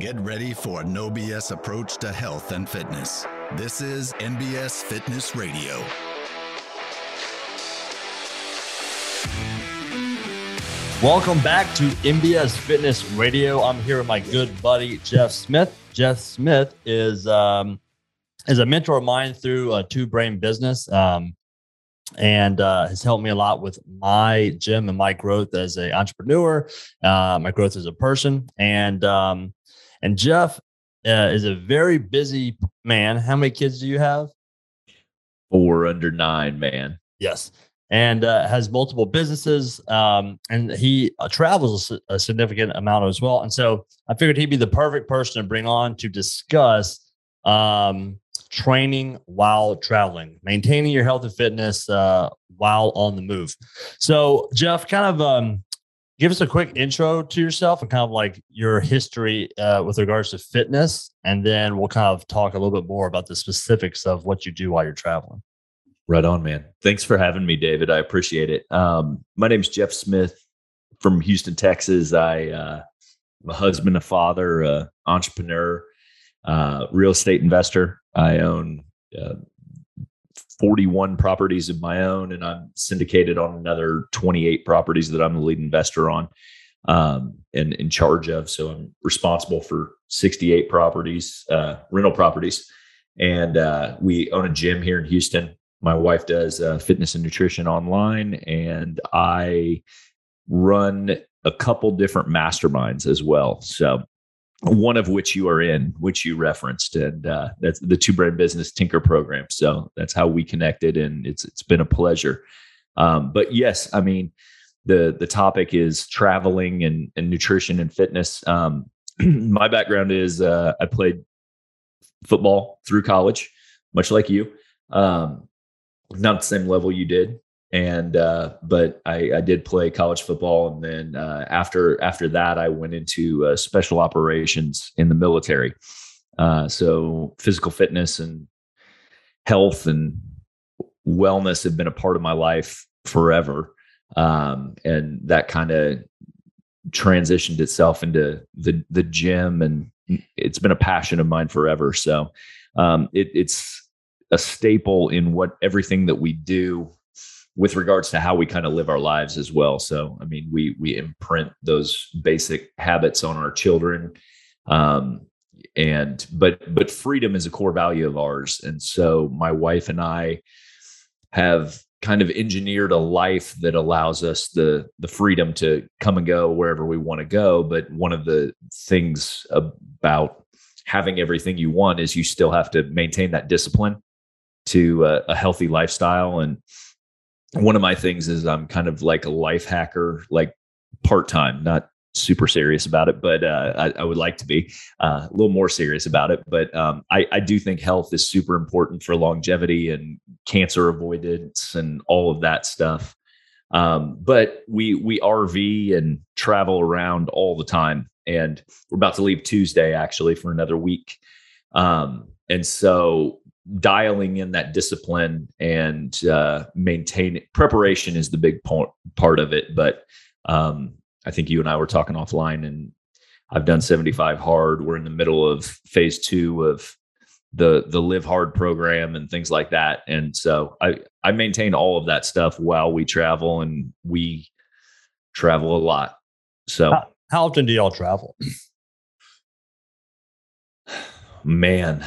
Get ready for a no BS approach to health and fitness. This is NBS Fitness Radio. Welcome back to MBS Fitness Radio. I'm here with my good buddy Jeff Smith. Jeff Smith is um, is a mentor of mine through a two brain business, um, and uh, has helped me a lot with my gym and my growth as an entrepreneur, uh, my growth as a person, and um, and Jeff uh, is a very busy man. How many kids do you have? Four under nine, man. Yes and uh, has multiple businesses. Um, and he uh, travels a, a, significant amount as well. And so I figured he'd be the perfect person to bring on to discuss um, training while traveling, maintaining your health and fitness uh, while on the move. So, Jeff, kind of um, give us a quick intro to yourself and kind of like your history uh, with regards to fitness. And then we'll kind of talk a little bit more about the specifics of what you do while you're traveling. Right on, man. Thanks for having me, David. I appreciate it. Um, my name's Jeff Smith from Houston, Texas. I, uh, I'm a husband, a father, a entrepreneur, uh, real estate investor. I own uh, 41 properties of my own, and I'm syndicated on another 28 properties that I'm the lead investor on um, and in charge of. So I'm responsible for 68 properties, uh, rental properties. And uh, we own a gym here in Houston my wife does uh, fitness and nutrition online, and I run a couple different masterminds as well. So, one of which you are in, which you referenced, and uh, that's the Two Brain Business Tinker Program. So that's how we connected, and it's it's been a pleasure. Um, but yes, I mean the the topic is traveling and, and nutrition and fitness. Um, my background is uh, I played football through college, much like you. Um, not the same level you did and uh, but I, I, did play college football, and then uh, after after that, I went into uh, special operations in the military. Uh, so physical fitness and health and wellness have been a part of my life forever, um, and that kind of transitioned itself into the the gym, and it's been a passion of mine forever. So um, it, it's a staple in what everything that we do with regards to how we kind of live our lives as well. So, I mean, we we imprint those basic habits on our children, um, and but but freedom is a core value of ours. And so, my wife and I have kind of engineered a life that allows us the the freedom to come and go wherever we want to go. But one of the things about having everything you want is you still have to maintain that discipline to a, a healthy lifestyle. And one of my things is I'm kind of like a life hacker, like part time, not super serious about it, but uh, I, I, would like to be uh, a little more serious about it. But um, I, I, do think health is super important for longevity and cancer avoidance and all of that stuff. Um, but we we RV and travel around all the time, and we're about to leave Tuesday actually for another week. Um, and so dialing in that discipline and uh, maintain preparation is the big po- part of it. But um, I think you and I were talking offline, and I've done 75 hard. We're in the middle of phase two of the the live hard program and things like that. And so I I maintain all of that stuff while we travel, and we travel a lot. So how, how often do y'all travel? Man,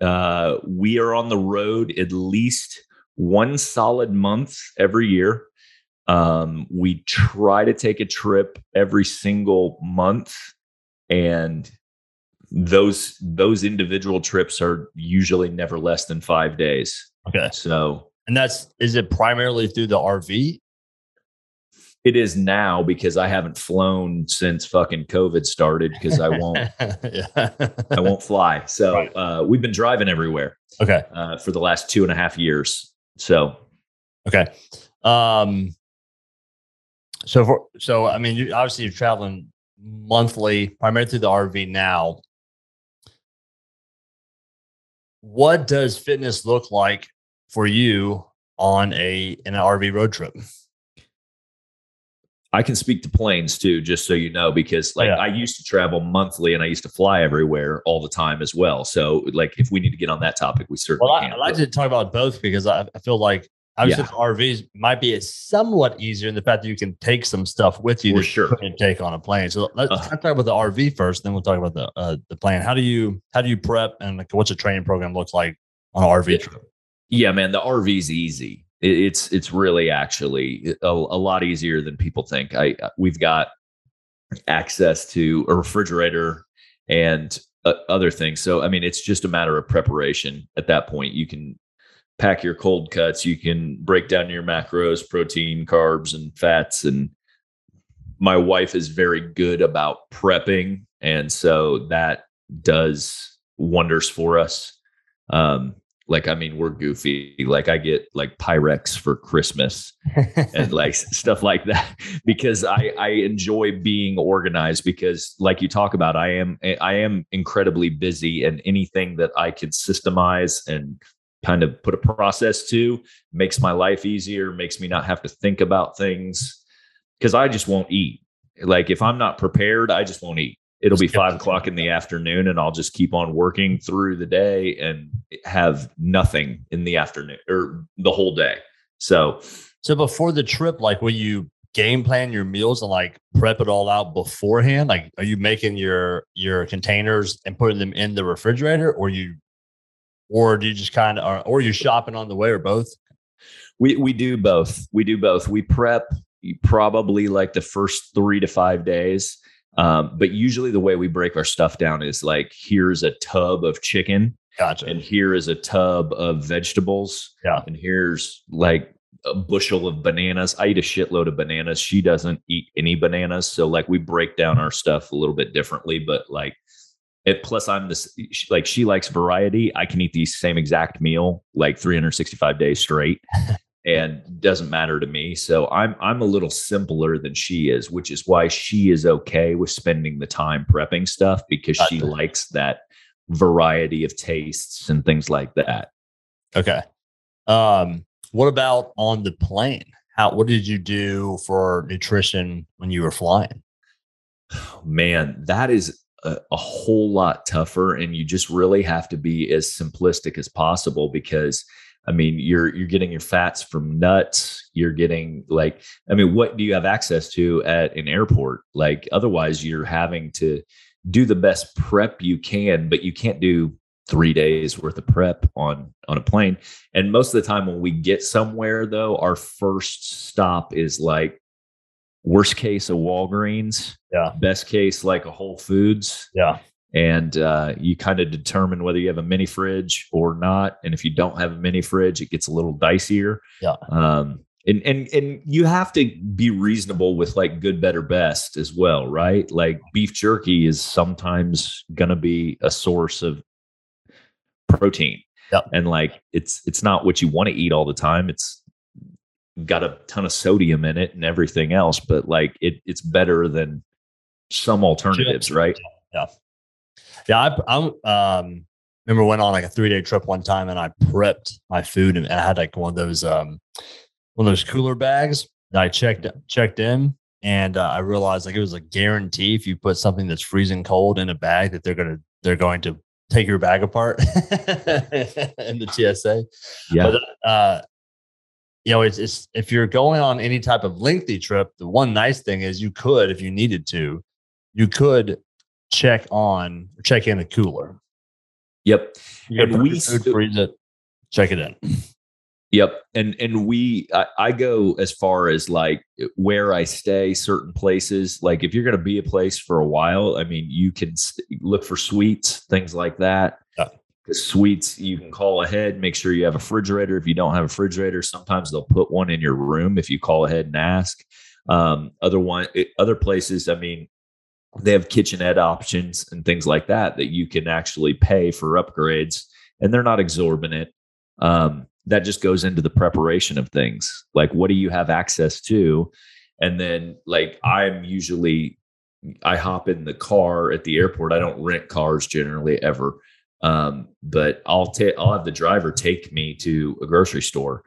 uh, we are on the road at least one solid month every year. Um, we try to take a trip every single month, and those those individual trips are usually never less than five days. Okay, so and that's is it primarily through the RV it is now because I haven't flown since fucking COVID started because I won't yeah. I won't fly. So right. uh, we've been driving everywhere. Okay. Uh, for the last two and a half years. So okay. Um so for so I mean you, obviously you're traveling monthly, primarily through the RV now. What does fitness look like for you on a an RV road trip? I can speak to planes too, just so you know, because like Yeah. I used to travel monthly and I used to fly everywhere all the time as well. So like if we need to get on that topic, we certainly Well, I, can. I like to talk about both because I, I feel like obviously Yeah. RVs might be somewhat easier in the fact that you can take some stuff with you For sure. couldn't take on a plane. So let's Uh. talk about the RV first, then we'll talk about the uh, the plane. How do you how do you prep and like, what's a training program looks like on an RV Yeah. trip? Yeah, man, the RV's easy. It, it's it's really actually a, a lot easier than people think. I we've got access to a refrigerator and uh, other things. So I mean, it's just a matter of preparation. At that point, you can pack your cold cuts. You can break down your macros, protein, carbs, and fats. And my wife is very good about prepping, and so that does wonders for us. Um, like I mean, we're goofy. Like I get like Pyrex for Christmas and like stuff like that because I I enjoy being organized because like you talk about I am eh, I am incredibly busy and anything that I can systemize and kind of put a process to makes my life easier makes me not have to think about things because I just won't eat like if I'm not prepared I just won't eat it'll be five o'clock in the afternoon and I'll just keep on working through the day and have nothing in the afternoon or the whole day so So before the trip, like will you game plan your meals and like prep it all out beforehand? Like are you making your your containers and putting them in the refrigerator or you or do you just kind of or, or you shopping on the way or both? We we do both. We do both. We prep probably like the first three to five days. Um, but usually the way we break our stuff down is like here's a tub of chicken Gotcha. and here is a tub of vegetables. Yeah. And here's like a bushel of bananas. I eat a shitload of bananas. She doesn't eat any bananas. So like we break down our stuff a little bit differently, but like it plus I'm this like she likes variety. I can eat the same exact meal like 365 days straight and doesn't matter to me. So I'm I'm a little simpler than she is, which is why she is okay with spending the time prepping stuff because she Gotcha. likes that variety of tastes and things like that. Okay. Um, what about on the plane? How what did you do for nutrition when you were flying? Man, that is a, a whole lot tougher and you just really have to be as simplistic as possible because I mean, you're you're getting your fats from nuts. You're getting like, I mean, what do you have access to at an airport? Like, otherwise, you're having to do the best prep you can, but you can't do three days worth of prep on on a plane. And most of the time, when we get somewhere, though, our first stop is like worst case a Walgreens, Yeah. best case like a Whole Foods Yeah. And uh, you kind of determine whether you have a mini fridge or not. And if you don't have a mini fridge, it gets a little dicier. Yeah. Um, and and and you have to be reasonable with like good, better, best as well, right? Like beef jerky is sometimes gonna be a source of protein. Yeah. And like it's it's not what you want to eat all the time. It's got a ton of sodium in it and everything else, but like it it's better than some alternatives, right? Yeah, I, I um remember went on like a three day trip one time and I prepped my food and I had like one of those um one of those cooler bags that I checked checked in and uh, I realized like it was a guarantee if you put something that's freezing cold in a bag that they're gonna they're going to take your bag apart in the TSA. Yeah. But uh, you know, it's, it's if you're going on any type of lengthy trip, the one nice thing is you could, if you needed to, you could check on check in a cooler. Yep. You And we we food, st- freeze it, check it in. Yep. And and we I, I go as far as like where I stay, certain places. Like if you're going to be a place for a while, I mean, you can look for suites, things like that. Yeah. Because suites, you can call ahead, make sure you have a refrigerator. If you don't have a refrigerator, sometimes they'll put one in your room if you call ahead and ask. Um, other one, it- other places, I mean, they have kitchenette options and things like that that you can actually pay for upgrades, and they're not exorbitant. Um, that just goes into the preparation of things. Like, what do you have access to? And then, like, I'm usually I hop in the car at the airport. I don't rent cars generally ever. Um, but I'll take I'll have the driver take me to a grocery store.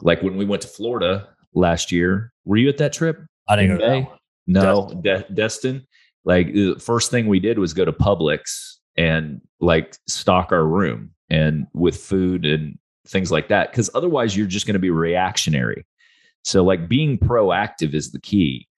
Like when we went to Florida last year. Were you at that trip? I didn't in go to that No, De- Destin. Like the first thing we did was go to Publix and like stock our room and with food and things like that. Because otherwise, you're just going to be reactionary. So like being proactive is the key.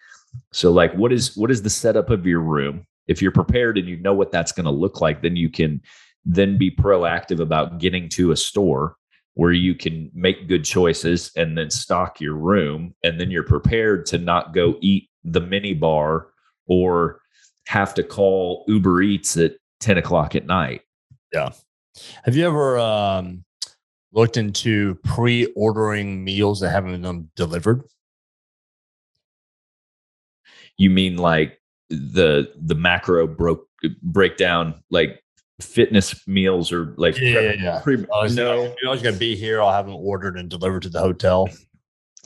So like what is what is the setup of your room? If you're prepared and you know what that's going to look like, then you can then be proactive about getting to a store where you can make good choices and then stock your room and then you're prepared to not go eat the mini bar or have to call Uber Eats at 10 o'clock at night. Yeah. Have you ever um, looked into pre-ordering meals that haven't been delivered? You mean like the the macro broke breakdown like fitness meals or like prep- yeah. pre- Oh, no you're always gonna be here. I'll have them ordered and delivered to the hotel.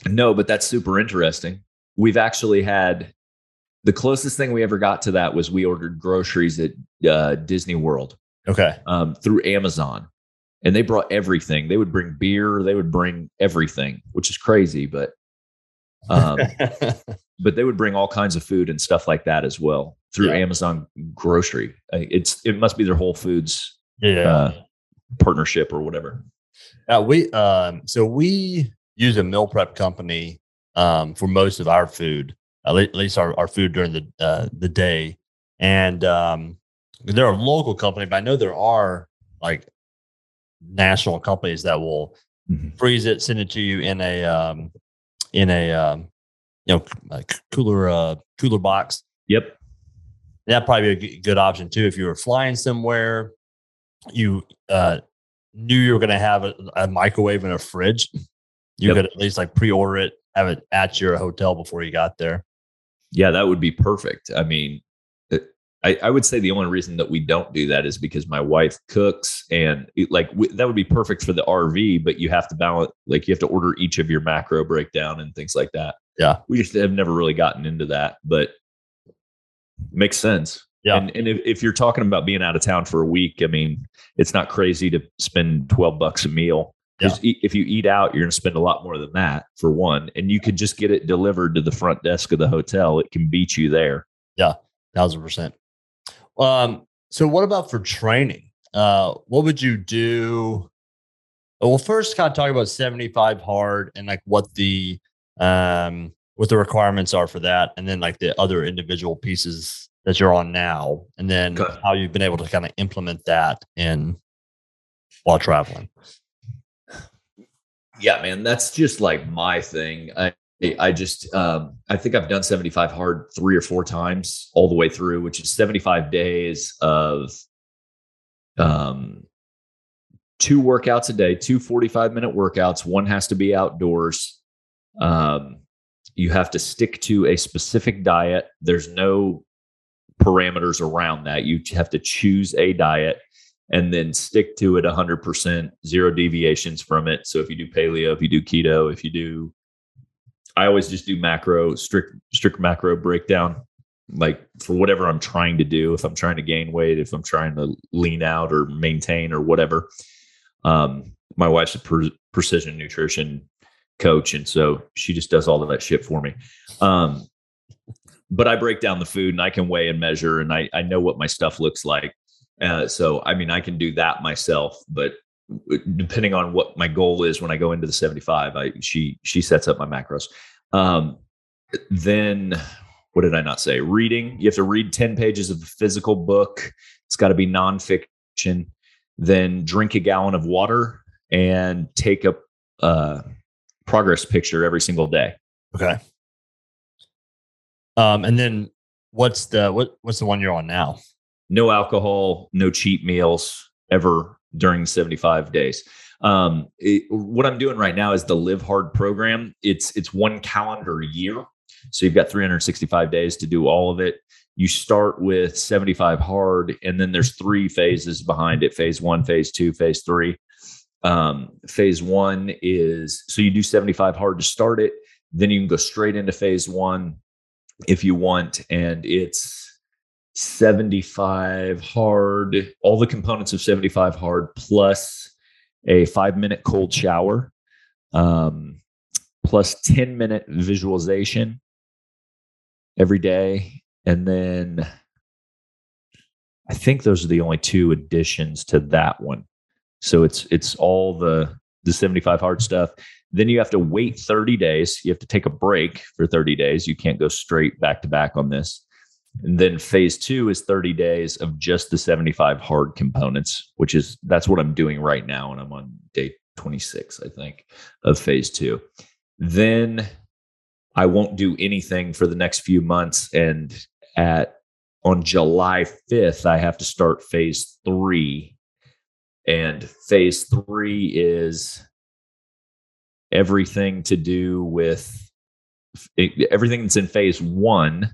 no but that's super interesting we've actually had the closest thing we ever got to that was we ordered groceries at uh, disney world Okay. um, through amazon and they brought everything they would bring beer they would bring everything which is crazy but um, but they would bring all kinds of food and stuff like that as well through Yeah. amazon grocery Uh, it's it must be their whole foods yeah. uh, partnership or whatever Yeah, we um so we use a meal prep company um for most of our food, at least our, our food during the uh, the day. And um they're a local company, but I know there are like national companies that will Mhm. freeze it, send it to you in a um in a um you know like cooler uh cooler box. yep That'd probably be a good option too if you were flying somewhere. You uh, knew you were going to have a, a microwave and a fridge. You Yep. could at least like pre-order it, have it at your hotel before you got there. Yeah, that would be perfect. I mean, it- I, I would say the only reason that we don't do that is because my wife cooks, and it, like w- that would be perfect for the RV, but you have to balance, like you have to order each of your macro breakdown and things like that. Yeah. we just have never really gotten into that, but makes sense. Yeah. and, and if, if you're talking about being out of town for a week, I mean, it's not crazy to spend twelve bucks a meal. E- if you eat out, you're going to spend a lot more than that for one, and you can just get it delivered to the front desk of the hotel. It can beat you there. Yeah, Thousand percent. Um, so what about for training? Uh, what would you do? Well, first, kind of talk about seventy-five hard and like what the um what the requirements are for that, and then like the other individual pieces that you're on now, and then Okay. how you've been able to kind of implement that in while traveling. Yeah, man, that's just like my thing. I I just um I think I've done 75 hard three or four times all the way through, which is 75 days of um two workouts a day, two 45 minute workouts. One has to be outdoors. Um you have to stick to a specific diet. There's no parameters around that. You have to choose a diet and then stick to it 100%, zero deviations from it. So if you do paleo, if you do keto, if you do, I always just do macro, strict, strict macro breakdown, like for whatever I'm trying to do. If I'm trying to gain weight, if I'm trying to lean out or maintain or whatever. Um, my wife's a pre- precision nutrition coach. And so she just does all of that shit for me. Um, but I break down the food and I can weigh and measure and I, I know what my stuff looks like. Uh, so, I mean, I can do that myself, but depending on what my goal is when I go into the 75, I, she, she sets up my macros. Um, then what did I not say? Reading, you have to read 10 pages of a physical book. It's got to be nonfiction. Then drink a gallon of water and take a uh, progress picture every single day. Okay. Um, and then what's the what what's the one you're on now? No alcohol, no cheat meals ever during 75 days. Um, it, what I'm doing right now is the Live Hard program. It's it's one calendar year, so you've got 365 days to do all of it. You start with 75 hard, and then there's three phases behind it: phase one, phase two, phase three. Um, phase one is so you do 75 hard to start it, then you can go straight into phase one if you want, and it's 75 hard, all the components of 75 hard plus a five minute cold shower, um, plus 10 minute visualization, every day. And then I think those are the only two additions to that one. So it's it's all the the 75 hard stuff. Then you have to wait 30 days. You have to take a break for 30 days. You can't go straight back to back on this. And then phase two is 30 days of just the 75 hard components, which is that's what I'm doing right now. And I'm on day 26, I think, of phase two. Then I won't do anything for the next few months. And at on July 5th, I have to start phase three. And phase three is everything to do with everything that's in phase one,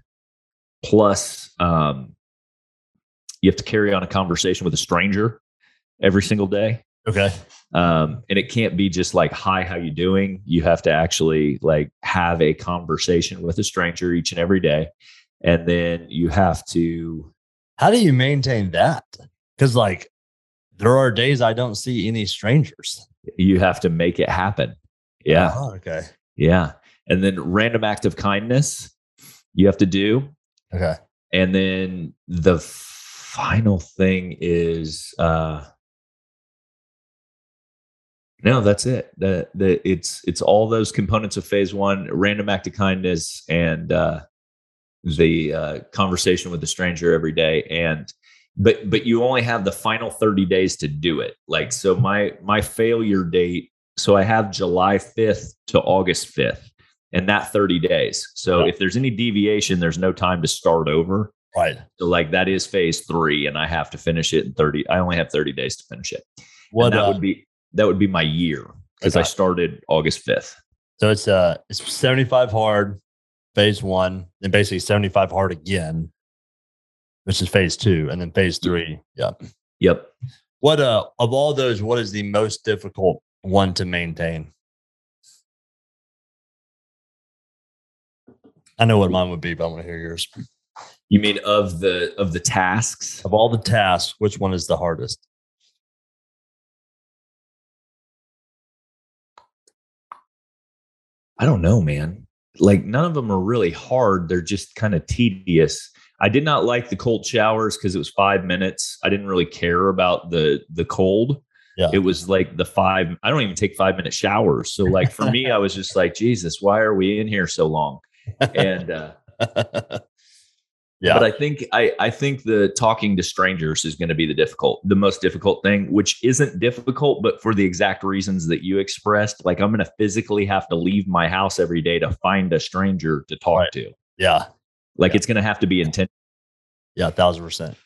plus um, you have to carry on a conversation with a stranger every single day. Okay. Um, and it can't be just like, hi, how you doing? You have to actually like have a conversation with a stranger each and every day. And then you have to. How do you maintain that? Because like there are days I don't see any strangers. You have to make it happen. Yeah. Oh, okay. Yeah. And then random act of kindness you have to do. Okay. And then the final thing is uh no, that's it. The the it's it's all those components of phase one, random act of kindness and uh the uh conversation with the stranger every day. And but but you only have the final 30 days to do it. Like so my my failure date so I have July 5th to August 5th and that 30 days. So yeah. if there's any deviation, there's no time to start over. Right. So like that is phase three and I have to finish it in 30. I only have 30 days to finish it. What and that uh, would be that would be my year because okay. I started August 5th. So it's uh it's 75 hard phase one, then basically 75 hard again, which is phase two, and then phase three. Yep. Yep. What uh of all those, what is the most difficult one to maintain? I know what mine would be, but I want to hear yours. You mean of the of the tasks? Of all the tasks, which one is the hardest? I don't know, man. Like none of them are really hard. They're just kind of tedious. I did not like the cold showers because it was five minutes. I didn't really care about the the cold. Yeah. It was like the five, I don't even take five minute showers. So, like, for me, I was just like, Jesus, why are we in here so long? And, uh, yeah, but I think I I think the talking to strangers is going to be the difficult, the most difficult thing, which isn't difficult, but for the exact reasons that you expressed. Like I'm going to physically have to leave my house every day to find a stranger to talk right. to. Yeah, like yeah. it's going to have to be intense. Yeah, thousand percent.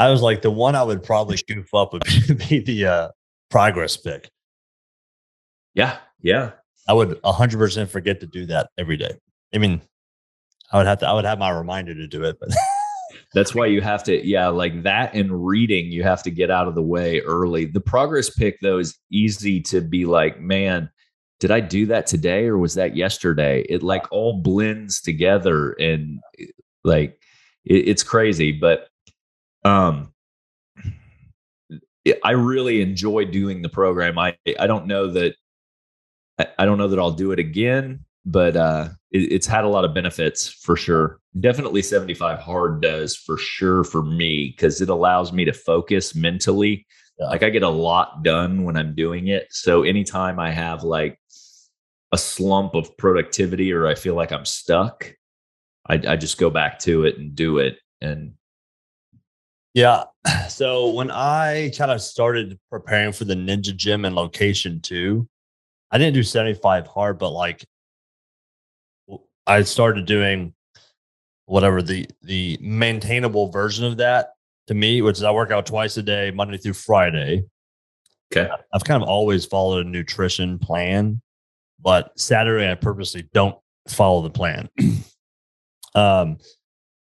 I was like, the one I would probably goof up would be, be the uh, progress pic. Yeah. Yeah. I would 100% forget to do that every day. I mean, I would have to, I would have my reminder to do it, but that's why you have to, yeah, like that and reading, you have to get out of the way early. The progress pic, though, is easy to be like, man, did I do that today or was that yesterday? It like all blends together and like it, it's crazy. But um, I really enjoy doing the program. I I don't know that I don't know that I'll do it again, but uh, it, it's had a lot of benefits for sure. Definitely 75 hard does for sure for me because it allows me to focus mentally. Yeah. Like I get a lot done when I'm doing it. So anytime I have like a slump of productivity or I feel like I'm stuck, I, I just go back to it and do it. And yeah. So when I kind of started preparing for the Ninja Gym and location two, I didn't do 75 hard, but like I started doing whatever the the maintainable version of that to me, which is I work out twice a day, Monday through Friday. Okay. I've kind of always followed a nutrition plan, but Saturday I purposely don't follow the plan. um,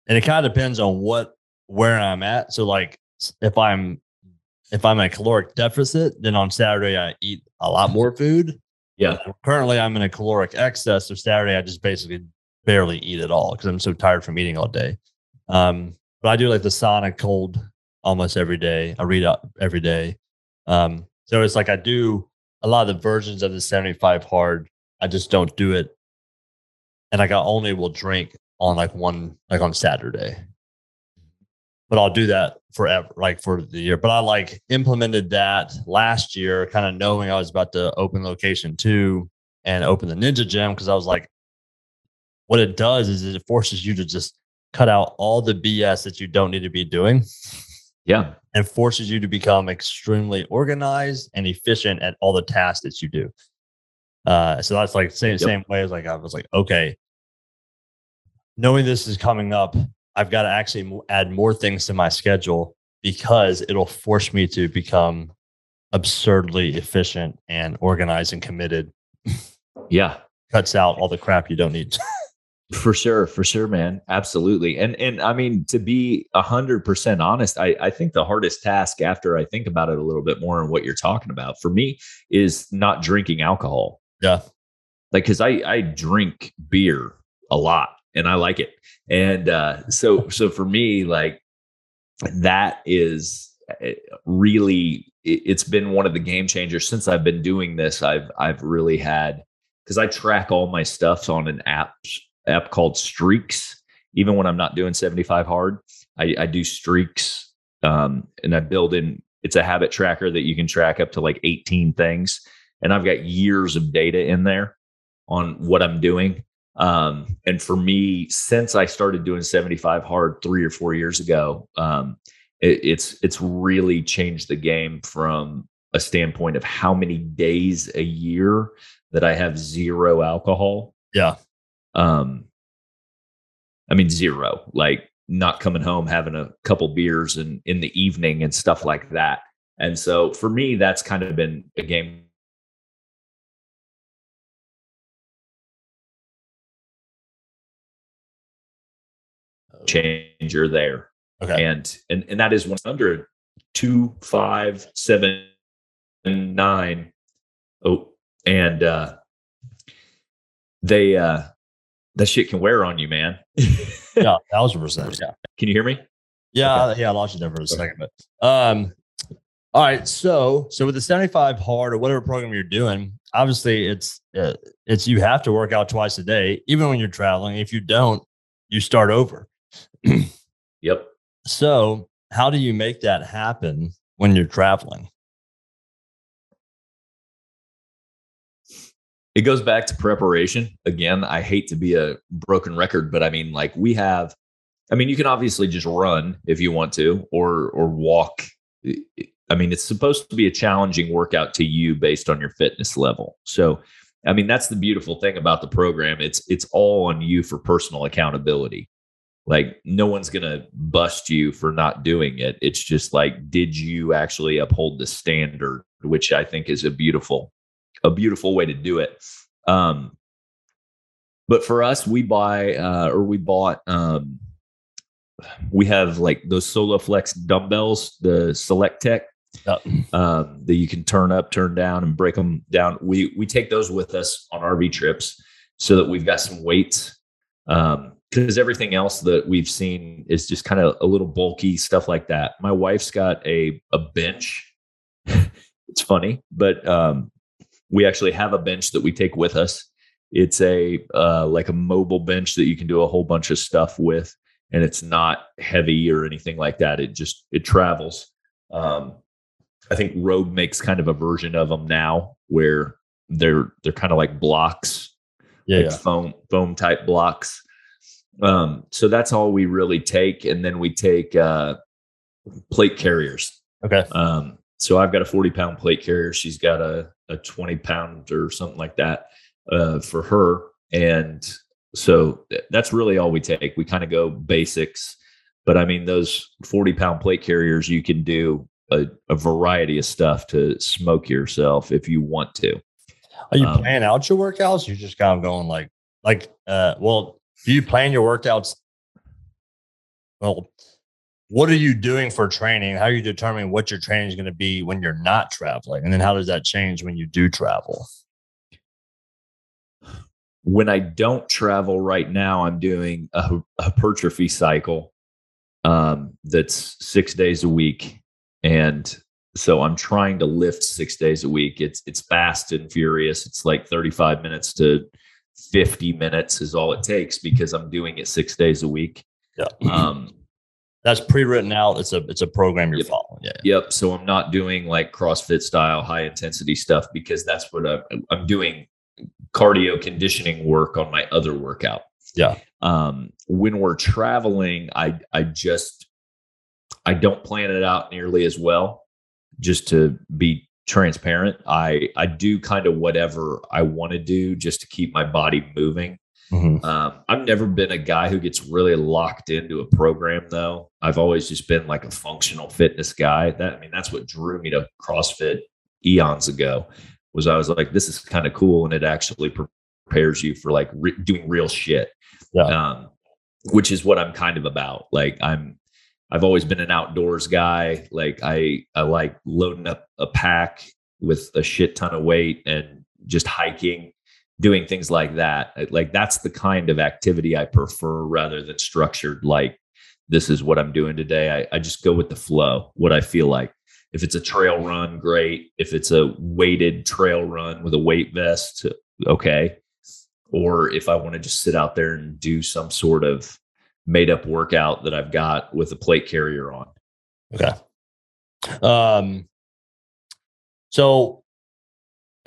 and it kind of depends on what where I'm at. So like if I'm if I'm in a caloric deficit, then on Saturday I eat a lot more food. Yeah. Currently I'm in a caloric excess. So Saturday I just basically barely eat at all because I'm so tired from eating all day. Um, but I do like the sauna cold almost every day. I read out every day. Um, so it's like I do a lot of the versions of the 75 hard. I just don't do it and like I only will drink on like one like on Saturday. But I'll do that forever, like for the year. But I like implemented that last year, kind of knowing I was about to open location two and open the Ninja Gym because I was like, what it does is it forces you to just cut out all the BS that you don't need to be doing. Yeah. And forces you to become extremely organized and efficient at all the tasks that you do. Uh, so that's like same Yep. same way as like I was like, okay, knowing this is coming up, I've got to actually add more things to my schedule because it'll force me to become absurdly efficient and organized and committed. Yeah. Cuts out all the crap you don't need. For sure, for sure, man. Absolutely. And and I mean, to be a hundred percent honest, I, I think the hardest task after I think about it a little bit more and what you're talking about for me is not drinking alcohol. Yeah. Like cause I I drink beer a lot and I like it. And uh so so for me, like that is eh, really it- it's been one of the game changers since I've been doing this. I've I've really had because I track all my stuff on an app app called Streaks. Even when I'm not doing 75 hard, I, I do streaks, um, and I build in. It's a habit tracker that you can track up to like 18 things, and I've got years of data in there on what I'm doing. Um, and for me, since I started doing 75 hard three or four years ago, um, it, it's it's really changed the game from a standpoint of how many days a year that I have zero alcohol. Yeah. Um, I mean zero, like not coming home having a couple beers and in the evening and stuff like that. And so for me, that's kind of been a game changer there. Okay. And and and that is one hundred two five seven nine. Oh, and uh they uh that shit can wear on you, man. yeah, thousand percent. Yeah. Can you hear me? Yeah, yeah, I lost you there for a second, but um, all right. So, so with the seventy-five hard or whatever program you're doing, obviously it's uh, it's you have to work out twice a day, even when you're traveling. If you don't, you start over. Yep. So, how do you make that happen when you're traveling? it goes back to preparation. Again i hate to be a broken record but i mean like we have i mean you can obviously just run if you want to or or walk. I mean it's supposed to be a challenging workout to you based on your fitness level. So i mean that's the beautiful thing about the program. It's it's all on you for personal accountability like no one's going to bust you for not doing it it's just like did you actually uphold the standard which i think is a beautiful a beautiful way to do it. Um, but for us, we buy uh, or we bought. Um, we have like those SoloFlex dumbbells, the Select Tech, um, that you can turn up, turn down, and break them down. We we take those with us on RV trips so that we've got some weights. Um, because everything else that we've seen is just kind of a little bulky stuff like that. My wife's got a a bench. it's funny, but um, we actually have a bench that we take with us. It's a uh, like a mobile bench that you can do a whole bunch of stuff with, and it's not heavy or anything like that. It just it travels. Um, I think Rogue makes kind of a version of them now where they're they're kind of like blocks, Yeah, like yeah. foam foam type blocks. Um, so that's all we really take, and then we take uh, plate carriers. Okay. Um, so I've got a 40 pound plate carrier. She's got a, a 20 pound or something like that uh, for her. And so th- that's really all we take. We kind of go basics. But I mean, those 40 pound plate carriers, you can do a, a variety of stuff to smoke yourself if you want to. Are you Um, planning out your workouts? You're just kind of going like, like, uh, well, do you plan your workouts? Well, what are you doing for training? How are you determining what your training is going to be when you're not traveling? And then how does that change when you do travel? when I don't travel right now, I'm doing a hypertrophy cycle um, that's six days a week, and so I'm trying to lift six days a week. It's it's fast and furious. It's like 35 minutes to 50 minutes is all it takes because I'm doing it six days a week. Yeah. Um, That's pre-written out. It's a it's a program you're Yep. following. Yeah. Yep. So I'm not doing like CrossFit style high intensity stuff because that's what I'm, I'm doing cardio conditioning work on my other workout. Yeah. Um, when we're traveling, I I just I don't plan it out nearly as well. Just to be transparent, I I do kind of whatever I want to do just to keep my body moving. Mhm. Um, I've never been a guy who gets really locked into a program, though. I've always just been like a functional fitness guy. That I mean, that's what drew me to CrossFit eons ago. Was I was like, this is kind of cool, and it actually prepares you for like re- doing real shit. Yeah. Um, which is what I'm kind of about. Like I'm, I've always been an outdoors guy. Like I, I like loading up a pack with a shit ton of weight and just hiking doing things like that. Like that's the kind of activity I prefer rather than structured. Like this is what I'm doing today. I, I just go with the flow. What I feel like. If it's a trail run, great. If it's a weighted trail run with a weight vest, okay. Or if I want to just sit out there and do some sort of made up workout that I've got with a plate carrier on. Okay. Um. So,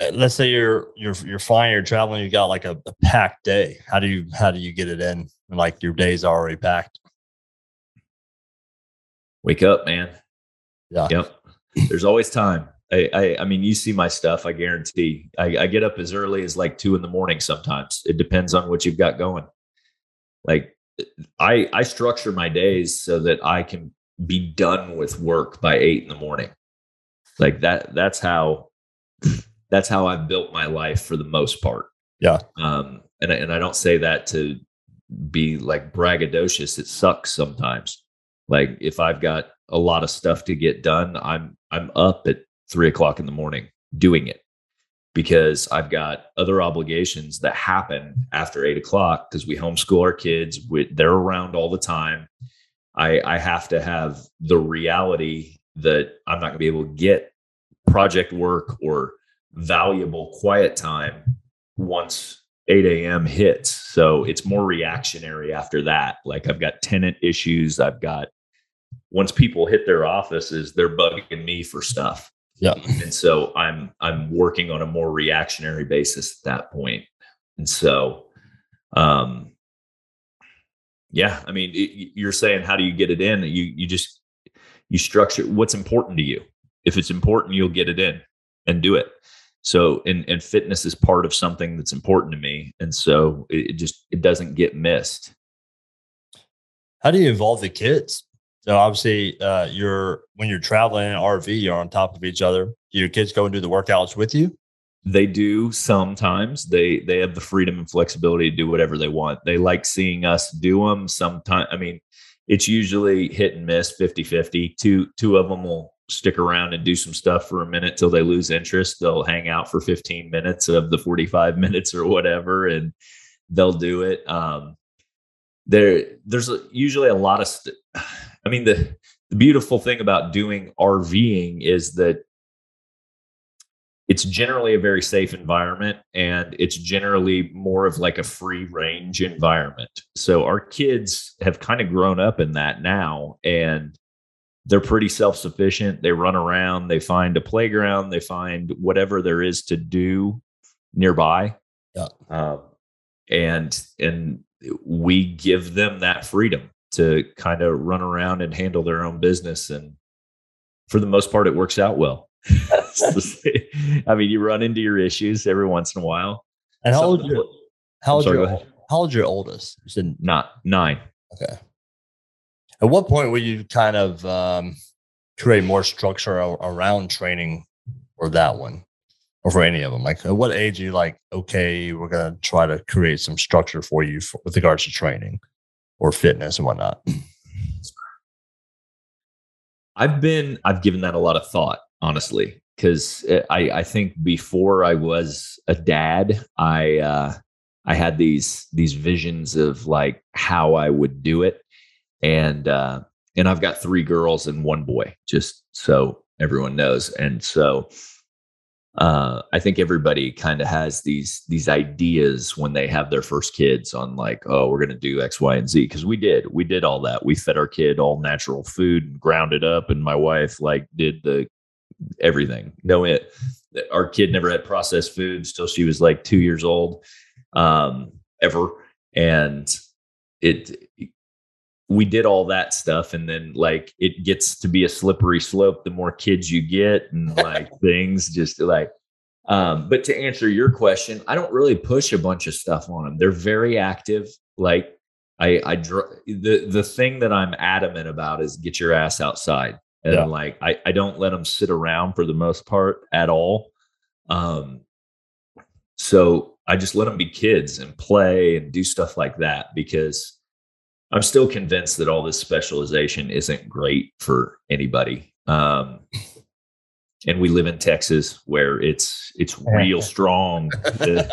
uh, let's say you're you're you're flying, you're traveling, you got like a, a packed day. How do you how do you get it in? And like your day's already packed. Wake up, man. Yeah. Yep. There's always time. I, I, I mean, you see my stuff. I guarantee. I, I get up as early as like two in the morning. Sometimes it depends on what you've got going. Like, I I structure my days so that I can be done with work by eight in the morning. Like that. That's how. That's how I've built my life for the most part. Yeah. Um. And I- and I don't say that to be like braggadocious. It sucks sometimes. Like if I've got a lot of stuff to get done, I'm I'm up at three o'clock in the morning doing it because I've got other obligations that happen after eight o'clock because we homeschool our kids. We, they're around all the time. I I have to have the reality that I'm not going to be able to get project work or valuable quiet time once 8 a.m. hits. So it's more reactionary after that. Like I've got tenant issues. I've got once people hit their offices, they're bugging me for stuff. Yeah. And so I'm I'm working on a more reactionary basis at that point. And so um yeah, I mean it, you're saying how do you get it in? You you just you structure what's important to you. If it's important, you'll get it in and do it. So and and fitness is part of something that's important to me. And so it, it just it doesn't get missed. How do you involve the kids? So obviously, uh, you're when you're traveling in an RV, you're on top of each other. Do your kids go and do the workouts with you? they do sometimes. They they have the freedom and flexibility to do whatever they want. They like seeing us do them sometimes i mean it's usually hit and miss 50 50 two two of them will stick around and do some stuff for a minute till they lose interest. They'll hang out for 15 minutes of the 45 minutes or whatever and they'll do it. Um there there's usually a lot of st- i mean the the beautiful thing about doing rving is that it's generally a very safe environment and it's generally more of like a free range environment. So our kids have kind of grown up in that now and they're pretty self sufficient. They run around, they find a playground, they find whatever there is to do nearby. Yeah. Um, and and we give them that freedom to kind of run around and handle their own business and for the most part it works out well I mean, you run into your issues every once in a while. And how Some old your how old sorry, your how old your oldest? You said Not nine. okay. At what point will you kind of um, create more structure around training for that one, or for any of them? Like, at what age are you like, okay, we're gonna try to create some structure for you for, with regards to training or fitness and whatnot? I've been, I've given that a lot of thought, honestly, because I, I think before I was a dad, I, uh, I had these these visions of like how I would do it, and uh, and I've got three girls and one boy, just so everyone knows. And so uh, I think everybody kind of has these these ideas when they have their first kids on like, oh, we're gonna do X, Y, and Z because we did we did all that. We fed our kid all natural food and ground it up, and my wife like did the everything. No, it our kid never had processed foods till she was like two years old, um, ever, and it we did all that stuff and then like it gets to be a slippery slope the more kids you get and like things just like um but to answer your question i don't really push a bunch of stuff on them they're very active. Like i i the the thing that i'm adamant about is get your ass outside. And yeah. like i i don't let them sit around for the most part at all. Um so i just let them be kids and play and do stuff like that because I'm still convinced that all this specialization isn't great for anybody. Um, and we live in Texas where it's it's real strong. The,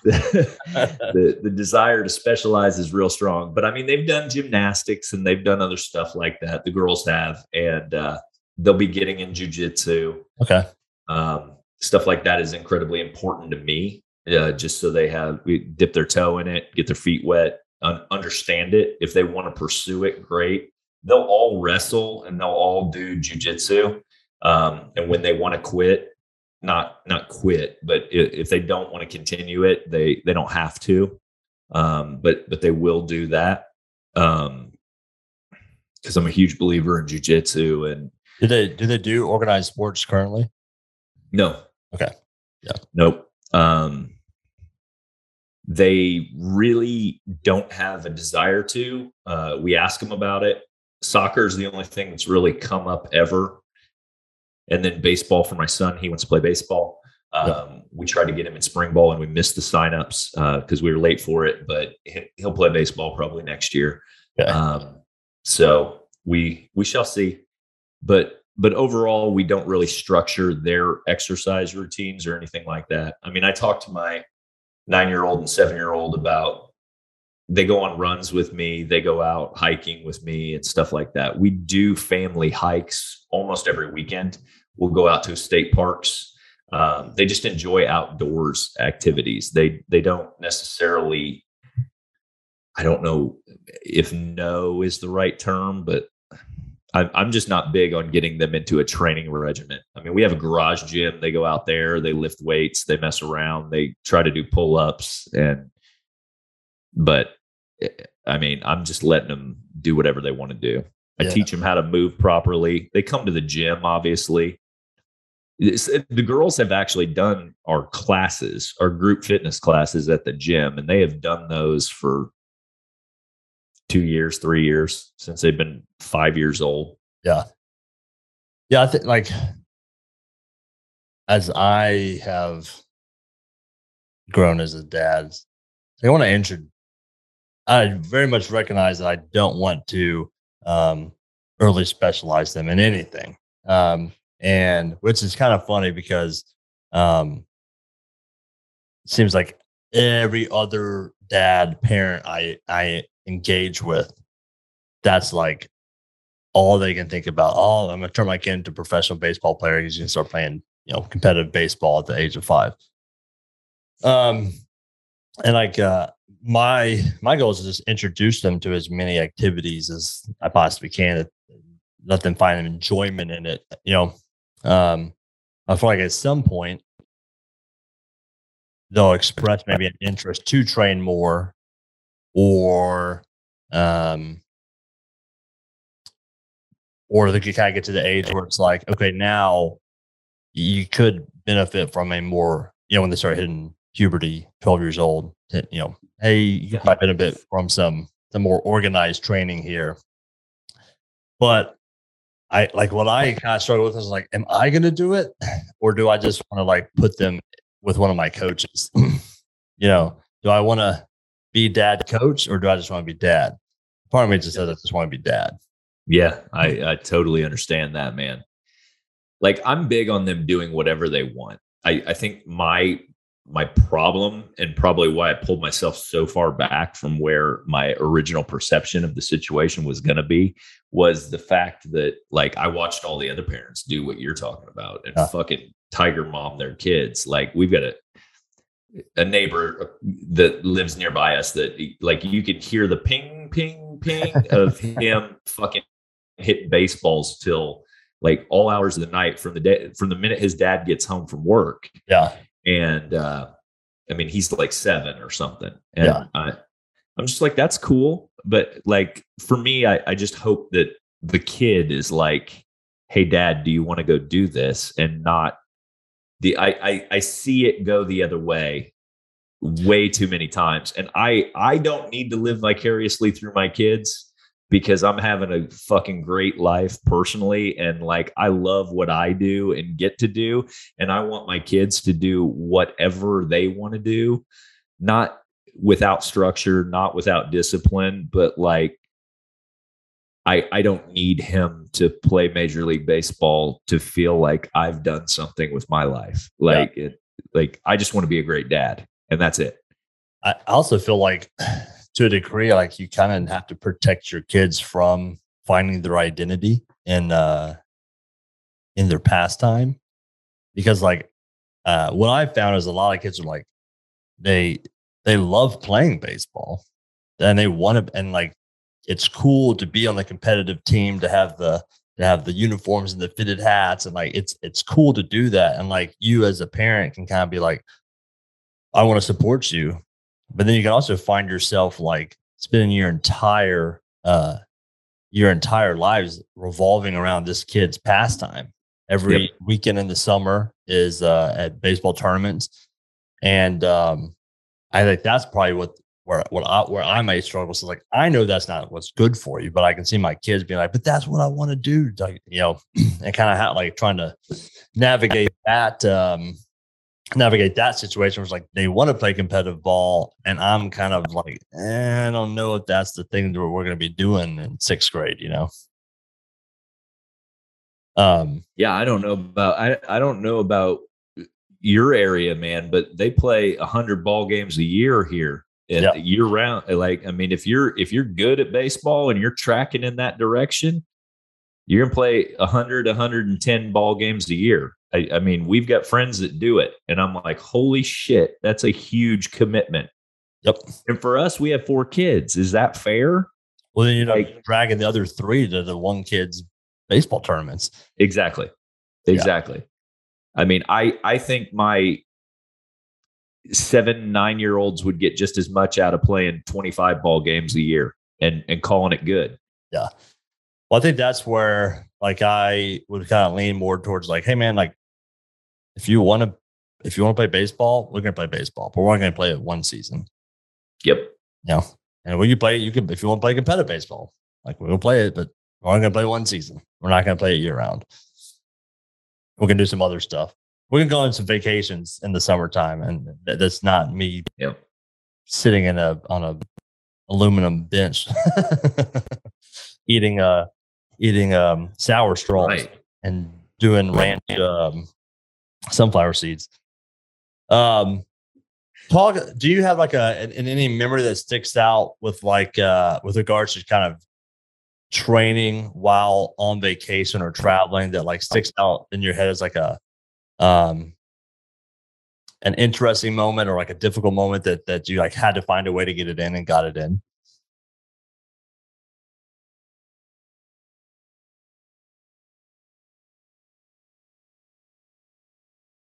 the, the, desire to specialize is real strong. But I mean, they've done gymnastics and they've done other stuff like that. The girls have, and uh, they'll be getting in jujitsu. Okay. Um, stuff like that is incredibly important to me. Uh, just so they have we dip their toe in it, get their feet wet, understand it. If they want to pursue it, great. They'll all wrestle and they'll all do jujitsu. Um, and when they want to quit, not not quit, but if, if they don't want to continue it, they they don't have to. Um, but but they will do that. Um, because I'm a huge believer in jujitsu and do they do they do organized sports currently? No. Okay. Yeah. Nope. Um they really don't have a desire to. Uh, we ask them about it. Soccer is the only thing that's really come up ever. And then baseball for my son, he wants to play baseball. Um, yeah. We tried to get him in spring ball and we missed the signups because uh, we were late for it, but he'll play baseball probably next year. Yeah. Um, so we we shall see. But but overall, we don't really structure their exercise routines or anything like that. I mean, I talked to my nine year old and seven year old about they go on runs with me they go out hiking with me and stuff like that. We do family hikes almost every weekend. We'll go out to state parks. Um, they just enjoy outdoors activities. They they don't necessarily i don't know if no is the right term but I'm just not big on getting them into a training regimen. I mean, we have a garage gym. They go out there, they lift weights, they mess around, they try to do pull ups, and but eh, I mean, I'm just letting them do whatever they want to do. I yeah. teach them how to move properly. They come to the gym, obviously. It's, the girls have actually done our classes, our group fitness classes at the gym, and they have done those for two years, three years since they've been five years old. Yeah. Yeah. I think like as I have grown as a dad, I want to enter. I very much recognize that I don't want to um, early specialize them in anything. Um, and which is kind of funny because um, it seems like every other dad parent I I engage with, that's like all they can think about. Oh, I'm gonna turn my kid into a professional baseball player. He's gonna start playing, you know, competitive baseball at the age of five. Um, and like uh, my my goal is to just introduce them to as many activities as I possibly can. Let them find enjoyment in it. You know, um, I feel like at some point they'll express maybe an interest to train more or um or they could kind of get to the age where it's like okay now you could benefit from a more you know when they start hitting puberty 12 years old you know hey you might benefit from some some more organized training here. But i like what i kind of struggle with is like am i going to do it? Or do i just want to like put them with one of my coaches? You know do i want to be dad coach or do I just want to be dad? Part of me just says I just want to be dad. Yeah, I, I totally understand that, man. Like I'm big on them doing whatever they want. I, I think my my problem and probably why I pulled myself so far back from where my original perception of the situation was going to be was the fact that like I watched all the other parents do what you're talking about and fucking tiger mom their kids. Like we've got a a neighbor that lives nearby us that like you can hear the ping ping ping of him fucking hit baseballs till like all hours of the night from the day from the minute his dad gets home from work. Yeah. And uh I mean he's like seven or something. And Yeah. I I'm just like, that's cool. But like for me, I, I just hope that the kid is like, hey dad, do you want to go do this? And not the I, I I see it go the other way way too many times. And I I don't need to live vicariously through my kids because I'm having a fucking great life personally and like I love what I do and get to do and I want my kids to do whatever they want to do not without structure not without discipline but like I I don't need him to play major league baseball to feel like I've done something with my life. Like it like I just want to be a great dad and that's it. I also feel like to a degree, like you kind of have to protect your kids from finding their identity in uh in their pastime. Because like uh what I found is a lot of kids are like they they love playing baseball and they want to and like it's cool to be on the competitive team to have the to have the uniforms and the fitted hats and like it's it's cool to do that and like you as a parent can kind of be like I want to support you but then you can also find yourself like spending your entire uh your entire lives revolving around this kid's pastime every Yep. weekend in the summer is uh at baseball tournaments and um i think that's probably what where what I, where I may struggle. So like i know that's not what's good for you but i can see my kids being like but that's what i want to do like you know and kind of how like trying to navigate that um navigate that situation was like they want to play competitive ball and i'm kind of like eh, i don't know if that's the thing that we're going to be doing in sixth grade you know? Um Yeah, I don't know about I, I don't know about your area, man, but they play hundred ball games a year here Yeah. year round. Like, I mean, if you're if you're good at baseball and you're tracking in that direction, you're gonna play a hundred, a hundred and ten ball games a year. I, I mean, we've got friends that do it, and I'm like, holy shit, that's a huge commitment. yep And for us, we have four kids. Is that fair? well then you know Like- dragging the other three to the one kid's baseball tournaments Exactly. Exactly. I mean, I I think my seven, nine year olds would get just as much out of playing 25 ball games a year and and calling it good. Yeah. Well i think that's where like i would kind of lean more towards like hey man like if you want to if you want to play baseball we're going to play baseball but we're only going to play it one season Yep. you know, and when you play, it, you can if you want to play competitive baseball, like we'll play it, but we're only gonna play one season. We're not gonna play it year round. We can do some other stuff. We can go on some vacations in the summertime, and th- that's not me Yep. sitting in a on a aluminum bench eating uh eating um sour straws Right. and doing ranch um, sunflower seeds. Um, talk. Do you have like a in, in any memory that sticks out with like uh with regards to kind of training while on vacation or traveling that like sticks out in your head as like a um an interesting moment or like a difficult moment that that you like had to find a way to get it in and got it in?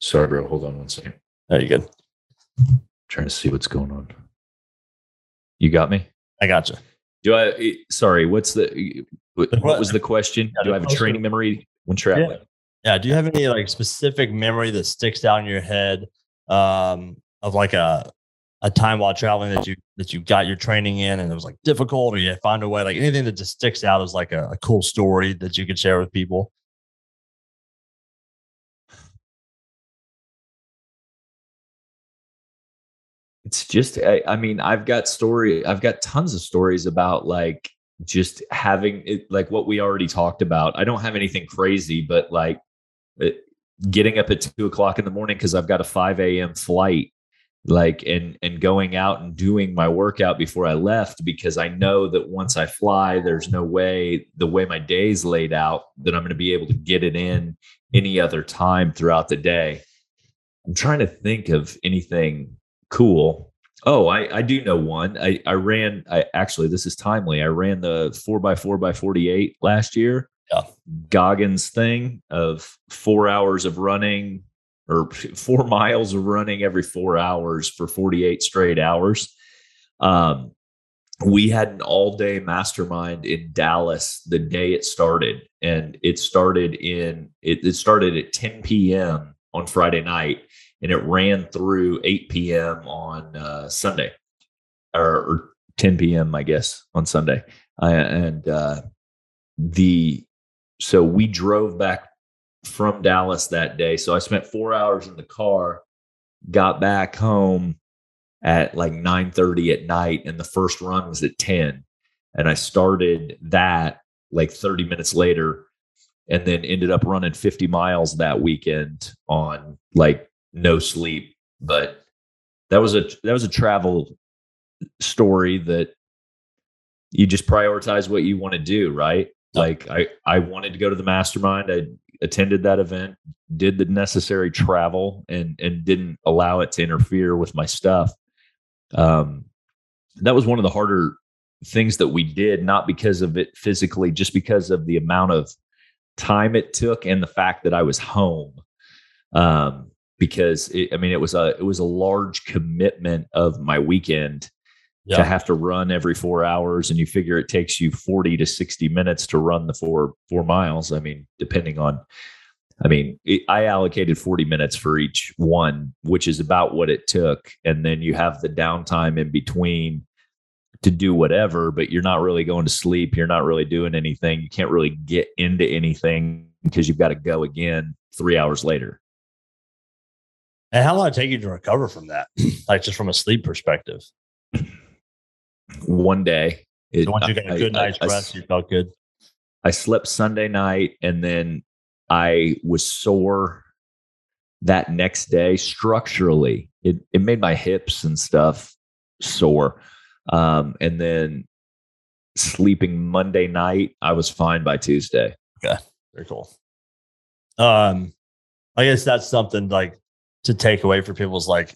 Sorry, bro. Hold on one second. There you good. trying to see what's going on. You got me? I got gotcha. Do I eh, sorry, what's the what, what was the question? Yeah, Do I have a training memory when traveling? Yeah. Do you have any like specific memory that sticks out in your head um, of like a a time while traveling that you that you got your training in and it was like difficult or you find a way like anything that just sticks out as like a, a cool story that you could share with people? it's just I, I mean i've got story i've got tons of stories about like just having it like what we already talked about i don't have anything crazy but like Uh, getting up at two o'clock in the morning because i've got a 5 a.m flight like and and going out and doing my workout before I left because I know that once I fly there's no way the way my day's laid out that I'm going to be able to get it in any other time throughout the day. I'm trying to think of anything cool. Oh, I, I do know one. I, I ran I actually this is timely. I ran the four by four by forty eight last year. Yeah. Goggins thing of four hours of running, or four miles of running every four hours for 48 straight hours. Um, we had an all day mastermind in Dallas the day it started. And it started in, it, it started at 10 p.m. on Friday night and it ran through 8 p.m. on uh, Sunday or, or, 10 p.m., I guess, on Sunday. Uh, and uh, the, so we drove back from Dallas that day. So I spent four hours in the car, got back home at like 9 30 at night, and the first run was at 10. And I started that like 30 minutes later and then ended up running 50 miles that weekend on like no sleep. But that was a that was a travel story that you just prioritize what you want to do, right? Like I I wanted to go to the mastermind. I attended that event, did the necessary travel, and and didn't allow it to interfere with my stuff. Um, that was one of the harder things that we did, not because of it physically, just because of the amount of time it took and the fact that I was home. Um, because it, I mean, it was a it was a large commitment of my weekend yeah. to have to run every four hours and you figure it takes you 40 to 60 minutes to run the four four miles. I mean depending on i mean it, i allocated 40 minutes for each one which is about what it took and then you have the downtime in between to do whatever but you're not really going to sleep you're not really doing anything you can't really get into anything because you've got to go again three hours later. And how long did it take you to recover from that? Like just from a sleep perspective one day. It, once you got a good night's I, rest, I, you felt good. I slept Sunday night and then I was sore that next day structurally. It it made my hips and stuff sore. Um, and then sleeping Monday night, I was fine by Tuesday. Okay. Very cool. Um, I guess that's something like to take away for people's like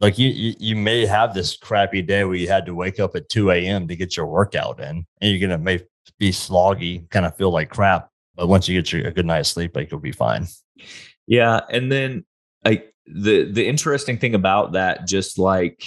like you, you, you may have this crappy day where you had to wake up at 2 a.m. to get your workout in, and you're gonna may be sloggy, kind of feel like crap. But once you get your a good night's sleep, like you'll be fine. Yeah, and then like the the interesting thing about that, just like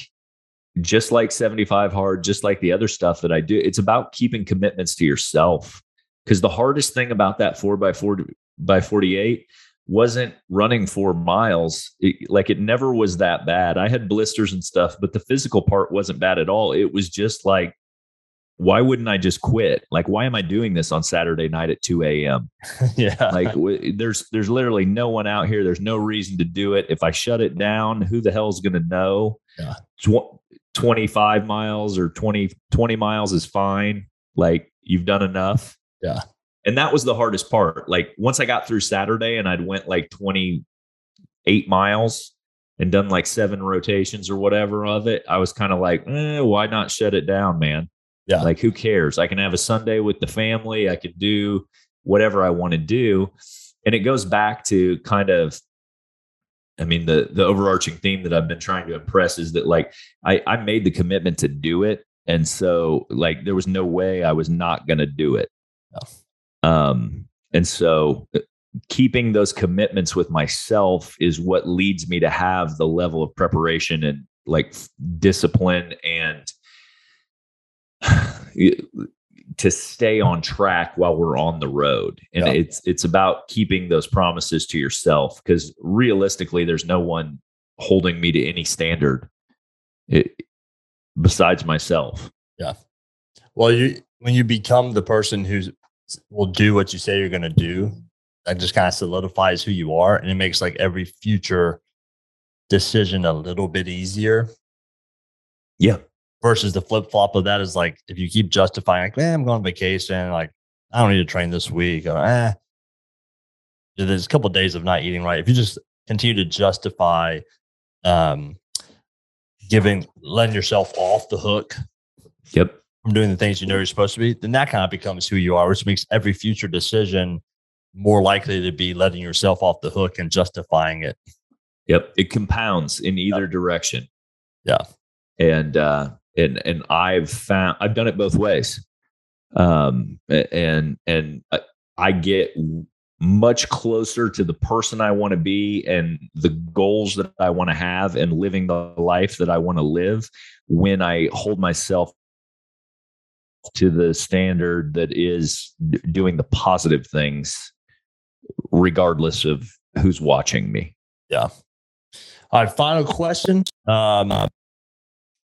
just like 75 hard, just like the other stuff that I do, it's about keeping commitments to yourself. Because the hardest thing about that four by four by 48 wasn't running four miles. It, like it never was that bad. I had blisters and stuff, but the physical part wasn't bad at all. It was just like, why wouldn't I just quit? Like, why am I doing this on Saturday night at 2 a.m.? yeah. Like w- there's, there's literally no one out here. There's no reason to do it. If I shut it down, who the hell is going to know? Yeah. Tw- 25 miles or 20, 20 miles is fine. Like you've done enough. Yeah and that was the hardest part. Like once i got through saturday and i'd went like 28 miles and done like seven rotations or whatever of it i was kind of like eh, why not shut it down man? Yeah. Like who cares? I can have a sunday with the family. I could do whatever i want to do. And it goes back to kind of i mean the the overarching theme that i've been trying to impress is that like i i made the commitment to do it. And so like there was no way i was not going to do it um, and so uh, keeping those commitments with myself is what leads me to have the level of preparation and like discipline and to stay on track while we're on the road. And yeah. it's it's about keeping those promises to yourself because realistically there's no one holding me to any standard it, besides myself. Yeah. Well you when you become the person who's will do what you say you're going to do, that just kind of solidifies who you are. And it makes like every future decision a little bit easier. Yeah. Versus the flip flop of that is like, if you keep justifying, like, man, I'm going on vacation, like, I don't need to train this week, or eh, there's a couple of days of not eating right. If you just continue to justify um, giving letting yourself off the hook Yep. From doing the things you know you're supposed to be, then that kind of becomes who you are, which makes every future decision more likely to be letting yourself off the hook and justifying it. Yep. It compounds in either direction. Yeah. And uh and and I've found I've done it both ways. Um and and I, I get much closer to the person I want to be and the goals that I want to have and living the life that I want to live when I hold myself to the standard that is d- doing the positive things regardless of who's watching me. Yeah. All right, final question. Um,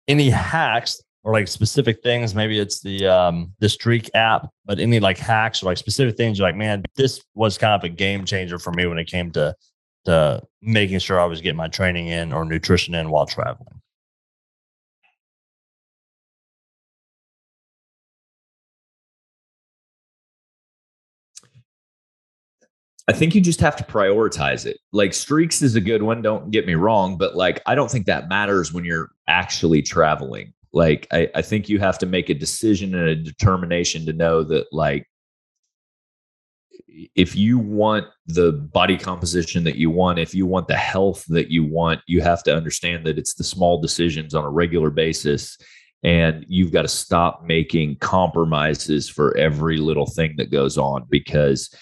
any hacks or like specific things? Maybe it's the um the Streak app, but any like hacks or like specific things you're like, man, this was kind of a game changer for me when it came to to making sure I was getting my training in or nutrition in while traveling. I think you just have to prioritize it. Like streaks is a good one, don't get me wrong, but like I don't think that matters when you're actually traveling. Like I, I think you have to make a decision and a determination to know that like if you want the body composition that you want, if you want the health that you want, you have to understand that it's the small decisions on a regular basis. And you've got to stop making compromises for every little thing that goes on because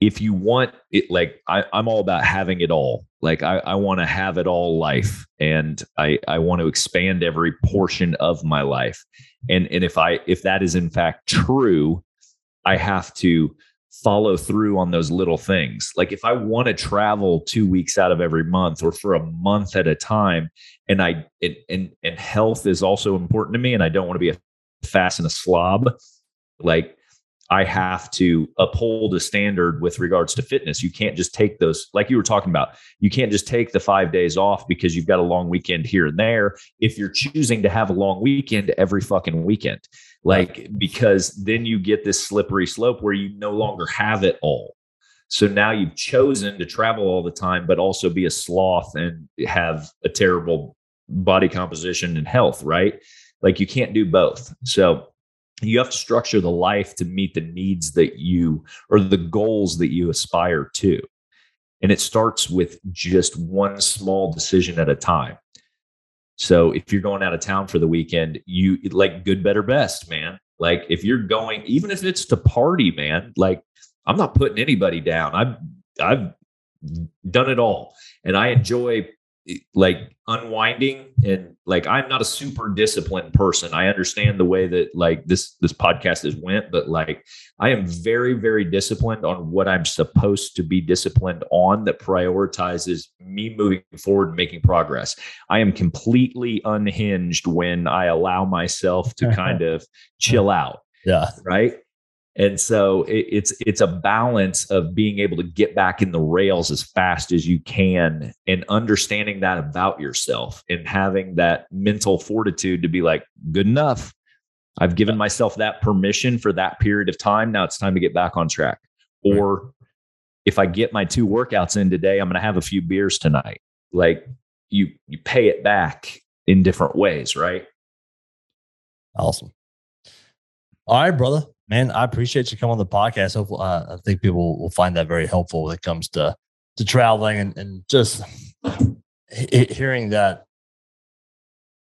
if you want it like I, i'm all about having it all. Like i, I want to have it all life and i i want to expand every portion of my life. And and if i if that is in fact true i have to follow through on those little things. Like if i want to travel two weeks out of every month or for a month at a time and i and and, and health is also important to me and i don't want to be a fast and a slob like I have to uphold a standard with regards to fitness. You can't just take those, like you were talking about, you can't just take the five days off because you've got a long weekend here and there. If you're choosing to have a long weekend every fucking weekend, like, because then you get this slippery slope where you no longer have it all. So now you've chosen to travel all the time, but also be a sloth and have a terrible body composition and health, right? Like you can't do both. So, you have to structure the life to meet the needs that you or the goals that you aspire to. And it starts with just one small decision at a time. So if you're going out of town for the weekend you like good better best man. Like if you're going even if it's to party man like i'm not putting anybody down. I've i've done it all. And i enjoy like unwinding and like I'm not a super disciplined person. I understand the way that like this this podcast has went, but like I am very very disciplined on what I'm supposed to be disciplined on that prioritizes me moving forward and making progress. I am completely unhinged when I allow myself to kind of chill out. Yeah. Right? And so it, it's it's a balance of being able to get back in the rails as fast as you can and understanding that about yourself and having that mental fortitude to be like, good enough. I've given myself that permission for that period of time. Now it's time to get back on track. Or if I get my two workouts in today, I'm going to have a few beers tonight. Like you you pay it back in different ways, right? Awesome. All right, brother man, I appreciate you coming on the podcast. Hopefully, uh, I think people will find that very helpful when it comes to to traveling and, and just he- hearing that,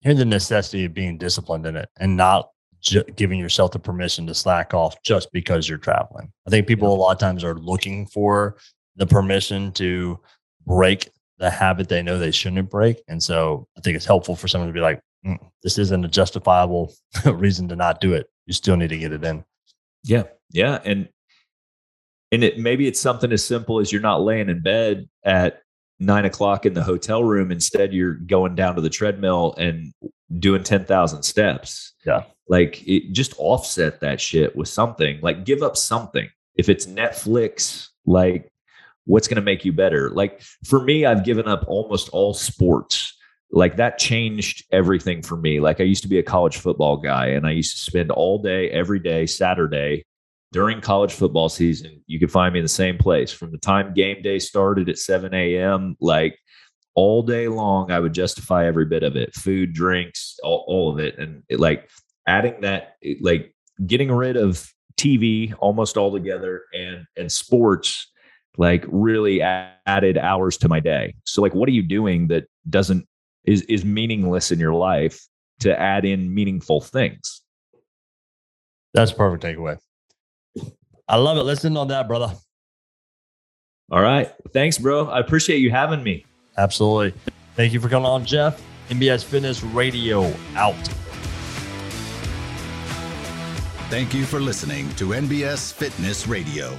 hearing the necessity of being disciplined in it and not ju- giving yourself the permission to slack off just because you're traveling. I think people a lot of times are looking for the permission to break the habit they know they shouldn't break, and so I think it's helpful for someone to be like, mm, "This isn't a justifiable reason to not do it. You still need to get it in." Yeah. Yeah. And and it maybe it's something as simple as you're not laying in bed at nine o'clock in the hotel room. Instead, you're going down to the treadmill and doing 10,000 steps. Yeah. Like it just offset that shit with something. Like give up something. If it's Netflix, like what's going to make you better? Like for me, I've given up almost all sports like that changed everything for me. Like I used to be a college football guy and I used to spend all day, every day, Saturday during college football season. You could find me in the same place from the time game day started at 7 a.m. Like all day long. I would justify every bit of it food, drinks, all, all of it. And it, like adding that, like getting rid of TV almost altogether and, and sports like really added hours to my day. So like what are you doing that doesn't is is meaningless in your life to add in meaningful things? That's perfect takeaway. I love it. Listen on that, brother. All right. Thanks, bro. I appreciate you having me. Absolutely. Thank you for coming on, Jeff. NBS Fitness Radio out. Thank you for listening to NBS Fitness Radio.